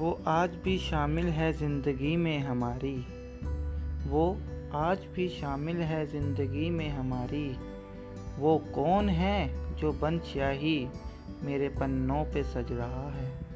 वो आज भी शामिल है ज़िंदगी में हमारी। वो आज भी शामिल है ज़िंदगी में हमारी। वो कौन है जो बन स्याही मेरे पन्नों पे सज रहा है?